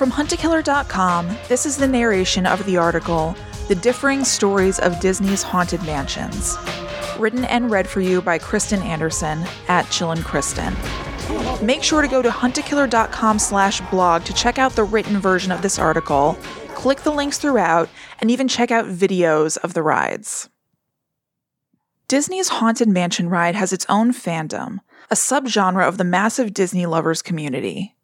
From huntakiller.com, this is the narration of the article, The Differing Stories of Disney's Haunted Mansions. Written and read for you by Kristen Anderson at Chillin' Kristen. Make sure to go to huntakiller.com slash blog to check out the written version of this article, click the links throughout, and even check out videos of the rides. Disney's Haunted Mansion ride has its own fandom, a subgenre of the massive Disney lovers community.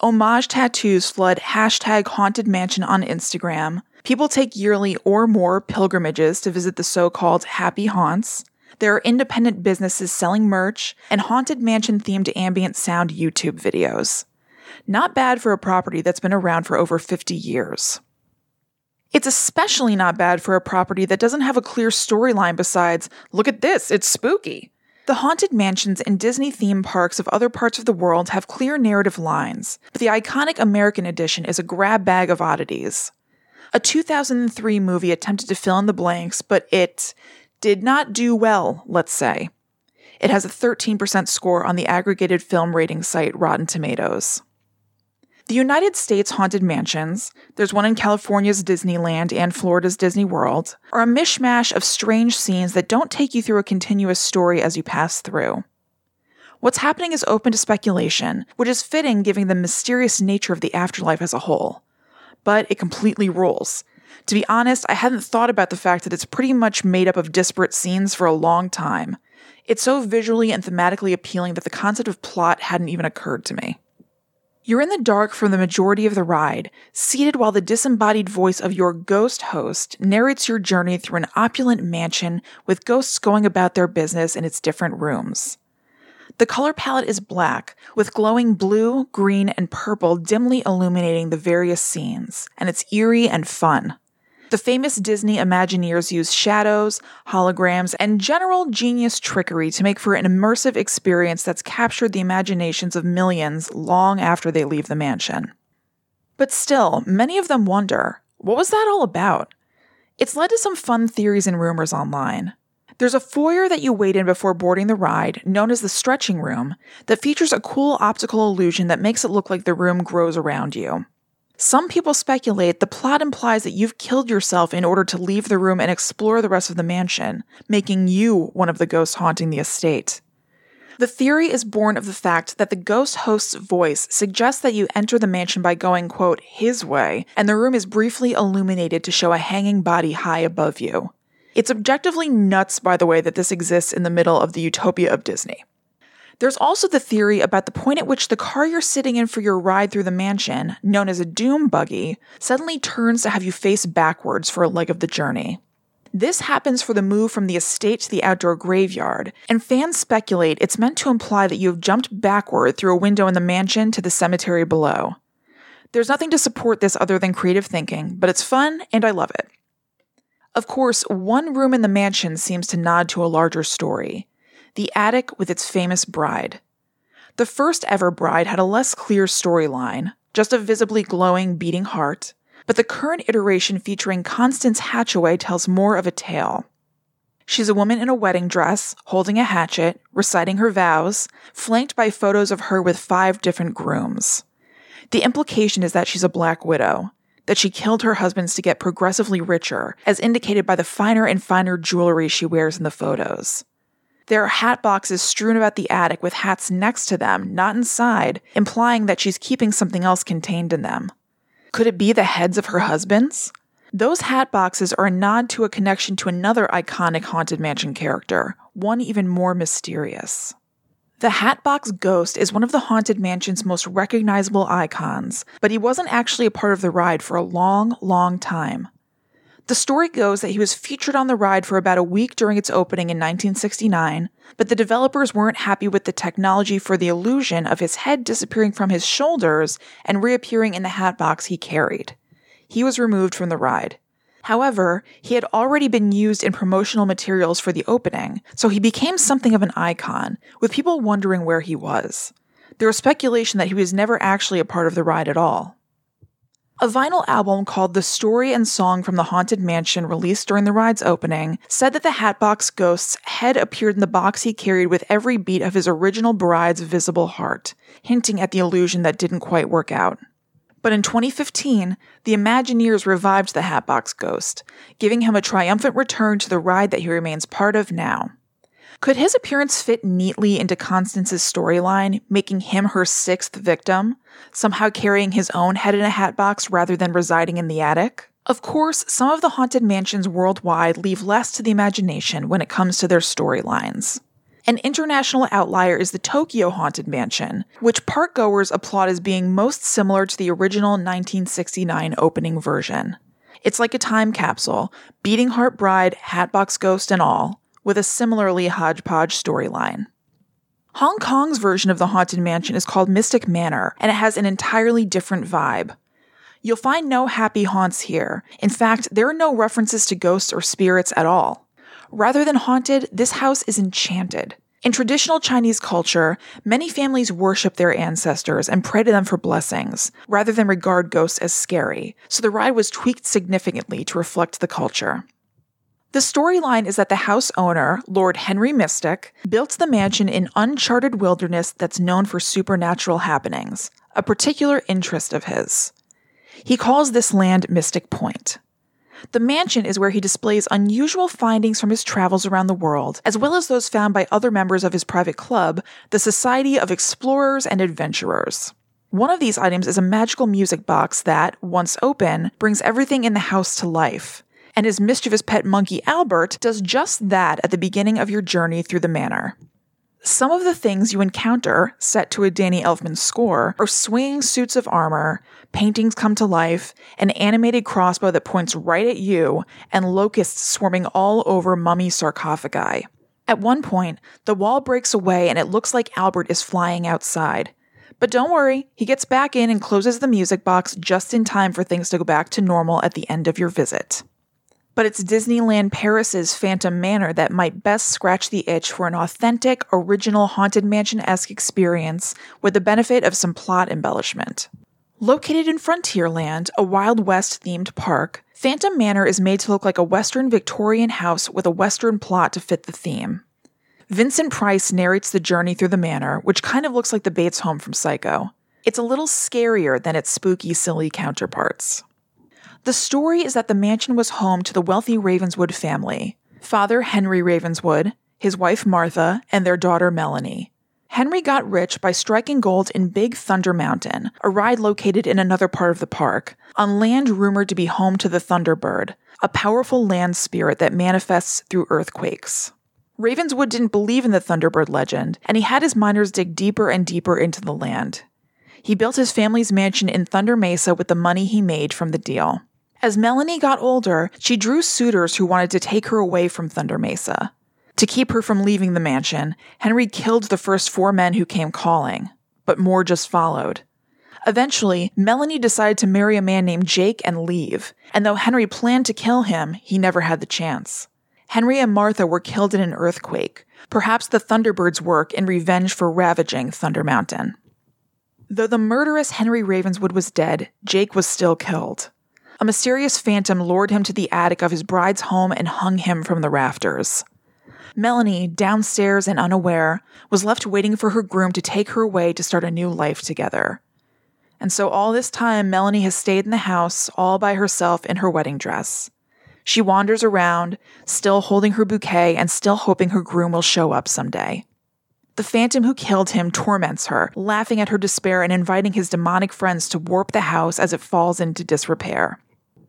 Homage tattoos flood hashtag Haunted Mansion on Instagram. People take yearly or more pilgrimages to visit the so called happy haunts. There are independent businesses selling merch and Haunted Mansion themed ambient sound YouTube videos. Not bad for a property that's been around for over 50 years. It's especially not bad for a property that doesn't have a clear storyline besides, look at this, it's spooky. The haunted mansions in Disney theme parks of other parts of the world have clear narrative lines, but the iconic American edition is a grab bag of oddities. A 2003 movie attempted to fill in the blanks, but it did not do well, let's say. It has a 13% score on the aggregated film rating site Rotten Tomatoes. The United States Haunted Mansions, there's one in California's Disneyland and Florida's Disney World, are a mishmash of strange scenes that don't take you through a continuous story as you pass through. What's happening is open to speculation, which is fitting given the mysterious nature of the afterlife as a whole. But it completely rules. To be honest, I hadn't thought about the fact that it's pretty much made up of disparate scenes for a long time. It's so visually and thematically appealing that the concept of plot hadn't even occurred to me. You're in the dark for the majority of the ride, seated while the disembodied voice of your ghost host narrates your journey through an opulent mansion with ghosts going about their business in its different rooms. The color palette is black, with glowing blue, green, and purple dimly illuminating the various scenes, and it's eerie and fun. The famous Disney Imagineers use shadows, holograms, and general genius trickery to make for an immersive experience that's captured the imaginations of millions long after they leave the mansion. But still, many of them wonder what was that all about? It's led to some fun theories and rumors online. There's a foyer that you wait in before boarding the ride, known as the stretching room, that features a cool optical illusion that makes it look like the room grows around you. Some people speculate the plot implies that you've killed yourself in order to leave the room and explore the rest of the mansion, making you one of the ghosts haunting the estate. The theory is born of the fact that the ghost host's voice suggests that you enter the mansion by going, quote, his way, and the room is briefly illuminated to show a hanging body high above you. It's objectively nuts, by the way, that this exists in the middle of the utopia of Disney. There's also the theory about the point at which the car you're sitting in for your ride through the mansion, known as a doom buggy, suddenly turns to have you face backwards for a leg of the journey. This happens for the move from the estate to the outdoor graveyard, and fans speculate it's meant to imply that you have jumped backward through a window in the mansion to the cemetery below. There's nothing to support this other than creative thinking, but it's fun and I love it. Of course, one room in the mansion seems to nod to a larger story the attic with its famous bride. The first ever bride had a less clear storyline, just a visibly glowing, beating heart, but the current iteration featuring Constance Hatchaway tells more of a tale. She's a woman in a wedding dress, holding a hatchet, reciting her vows, flanked by photos of her with five different grooms. The implication is that she's a black widow, that she killed her husbands to get progressively richer, as indicated by the finer and finer jewelry she wears in the photos. There are hat boxes strewn about the attic with hats next to them, not inside, implying that she's keeping something else contained in them. Could it be the heads of her husbands? Those hat boxes are a nod to a connection to another iconic Haunted Mansion character, one even more mysterious. The Hatbox Ghost is one of the Haunted Mansion's most recognizable icons, but he wasn't actually a part of the ride for a long, long time. The story goes that he was featured on the ride for about a week during its opening in 1969, but the developers weren't happy with the technology for the illusion of his head disappearing from his shoulders and reappearing in the hat box he carried. He was removed from the ride. However, he had already been used in promotional materials for the opening, so he became something of an icon, with people wondering where he was. There was speculation that he was never actually a part of the ride at all. A vinyl album called The Story and Song from the Haunted Mansion, released during the ride's opening, said that the Hatbox Ghost's head appeared in the box he carried with every beat of his original bride's visible heart, hinting at the illusion that didn't quite work out. But in 2015, the Imagineers revived the Hatbox Ghost, giving him a triumphant return to the ride that he remains part of now. Could his appearance fit neatly into Constance's storyline, making him her sixth victim, somehow carrying his own head in a hatbox rather than residing in the attic? Of course, some of the haunted mansions worldwide leave less to the imagination when it comes to their storylines. An international outlier is the Tokyo Haunted Mansion, which parkgoers applaud as being most similar to the original 1969 opening version. It's like a time capsule, beating heart bride, hatbox ghost, and all, with a similarly hodgepodge storyline. Hong Kong's version of the Haunted Mansion is called Mystic Manor, and it has an entirely different vibe. You'll find no happy haunts here. In fact, there are no references to ghosts or spirits at all. Rather than haunted, this house is enchanted. In traditional Chinese culture, many families worship their ancestors and pray to them for blessings, rather than regard ghosts as scary, so the ride was tweaked significantly to reflect the culture. The storyline is that the house owner, Lord Henry Mystic, built the mansion in uncharted wilderness that's known for supernatural happenings, a particular interest of his. He calls this land Mystic Point. The mansion is where he displays unusual findings from his travels around the world, as well as those found by other members of his private club, the Society of Explorers and Adventurers. One of these items is a magical music box that, once open, brings everything in the house to life. And his mischievous pet monkey Albert does just that at the beginning of your journey through the manor. Some of the things you encounter, set to a Danny Elfman score, are swinging suits of armor, paintings come to life, an animated crossbow that points right at you, and locusts swarming all over mummy sarcophagi. At one point, the wall breaks away and it looks like Albert is flying outside. But don't worry, he gets back in and closes the music box just in time for things to go back to normal at the end of your visit but it's Disneyland Paris's Phantom Manor that might best scratch the itch for an authentic, original Haunted Mansion esque experience with the benefit of some plot embellishment. Located in Frontierland, a Wild West themed park, Phantom Manor is made to look like a Western Victorian house with a Western plot to fit the theme. Vincent Price narrates the journey through the manor, which kind of looks like the Bates home from Psycho. It's a little scarier than its spooky, silly counterparts. The story is that the mansion was home to the wealthy Ravenswood family Father Henry Ravenswood, his wife Martha, and their daughter Melanie. Henry got rich by striking gold in Big Thunder Mountain, a ride located in another part of the park, on land rumored to be home to the Thunderbird, a powerful land spirit that manifests through earthquakes. Ravenswood didn't believe in the Thunderbird legend, and he had his miners dig deeper and deeper into the land. He built his family's mansion in Thunder Mesa with the money he made from the deal. As Melanie got older, she drew suitors who wanted to take her away from Thunder Mesa. To keep her from leaving the mansion, Henry killed the first four men who came calling, but more just followed. Eventually, Melanie decided to marry a man named Jake and leave, and though Henry planned to kill him, he never had the chance. Henry and Martha were killed in an earthquake, perhaps the Thunderbirds' work in revenge for ravaging Thunder Mountain. Though the murderous Henry Ravenswood was dead, Jake was still killed. A mysterious phantom lured him to the attic of his bride's home and hung him from the rafters. Melanie, downstairs and unaware, was left waiting for her groom to take her away to start a new life together. And so all this time, Melanie has stayed in the house all by herself in her wedding dress. She wanders around, still holding her bouquet and still hoping her groom will show up someday. The phantom who killed him torments her, laughing at her despair and inviting his demonic friends to warp the house as it falls into disrepair.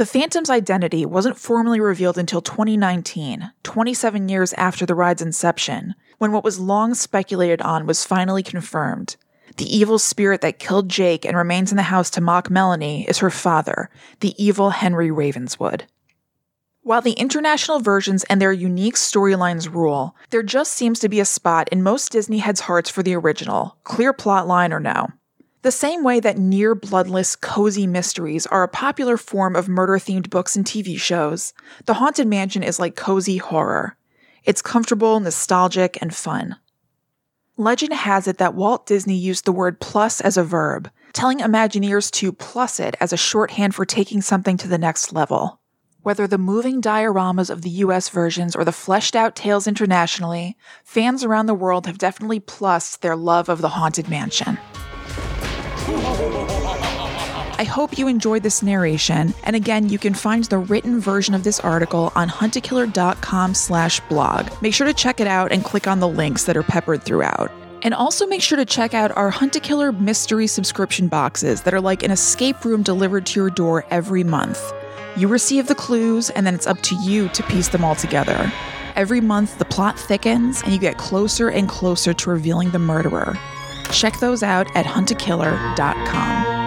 The Phantom's identity wasn't formally revealed until 2019, 27 years after the ride's inception, when what was long speculated on was finally confirmed. The evil spirit that killed Jake and remains in the house to mock Melanie is her father, the evil Henry Ravenswood. While the international versions and their unique storylines rule, there just seems to be a spot in most Disney heads' hearts for the original, clear plotline or no. The same way that near bloodless, cozy mysteries are a popular form of murder themed books and TV shows, The Haunted Mansion is like cozy horror. It's comfortable, nostalgic, and fun. Legend has it that Walt Disney used the word plus as a verb, telling Imagineers to plus it as a shorthand for taking something to the next level. Whether the moving dioramas of the US versions or the fleshed out tales internationally, fans around the world have definitely plussed their love of the Haunted Mansion. I hope you enjoyed this narration, and again, you can find the written version of this article on huntakiller.com slash blog. Make sure to check it out and click on the links that are peppered throughout. And also make sure to check out our Hunt a Killer mystery subscription boxes that are like an escape room delivered to your door every month. You receive the clues, and then it's up to you to piece them all together. Every month, the plot thickens, and you get closer and closer to revealing the murderer. Check those out at huntakiller.com.